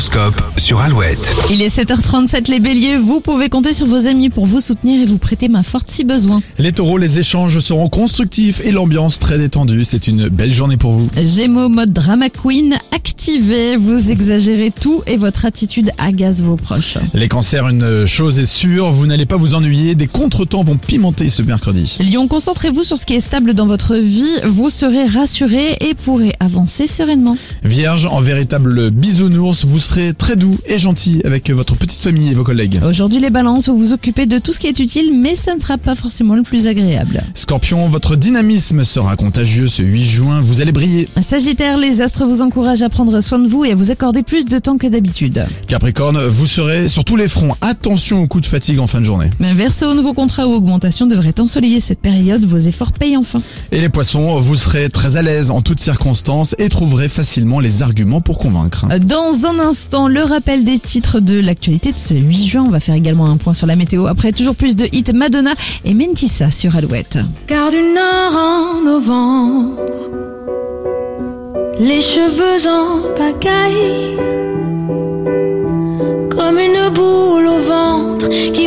Horoscope. Sur Alouette. Il est 7h37 les béliers, vous pouvez compter sur vos amis pour vous soutenir et vous prêter main forte si besoin. Les taureaux, les échanges seront constructifs et l'ambiance très détendue. C'est une belle journée pour vous. Gémeaux, mode drama queen, activé, vous exagérez tout et votre attitude agace vos proches. Les cancers, une chose est sûre, vous n'allez pas vous ennuyer. Des contretemps vont pimenter ce mercredi. Lion, concentrez-vous sur ce qui est stable dans votre vie, vous serez rassuré et pourrez avancer sereinement. Vierge, en véritable bisounours, vous serez très doux et gentil avec votre petite famille et vos collègues. Aujourd'hui les balances, vous vous occupez de tout ce qui est utile mais ça ne sera pas forcément le plus agréable. Scorpion, votre dynamisme sera contagieux ce 8 juin, vous allez briller. Sagittaire, les astres vous encouragent à prendre soin de vous et à vous accorder plus de temps que d'habitude. Capricorne, vous serez sur tous les fronts. Attention aux coups de fatigue en fin de journée. Verseau, nouveau contrat ou augmentation devrait ensoleiller cette période, vos efforts payent enfin. Et les poissons, vous serez très à l'aise en toutes circonstances et trouverez facilement les arguments pour convaincre. Dans un instant, le rappel rappel des titres de l'actualité de ce 8 juin. On va faire également un point sur la météo. Après, toujours plus de hits Madonna et Mentissa sur Alouette. Car du Nord en novembre, les cheveux en pagaille, comme une boule au ventre qui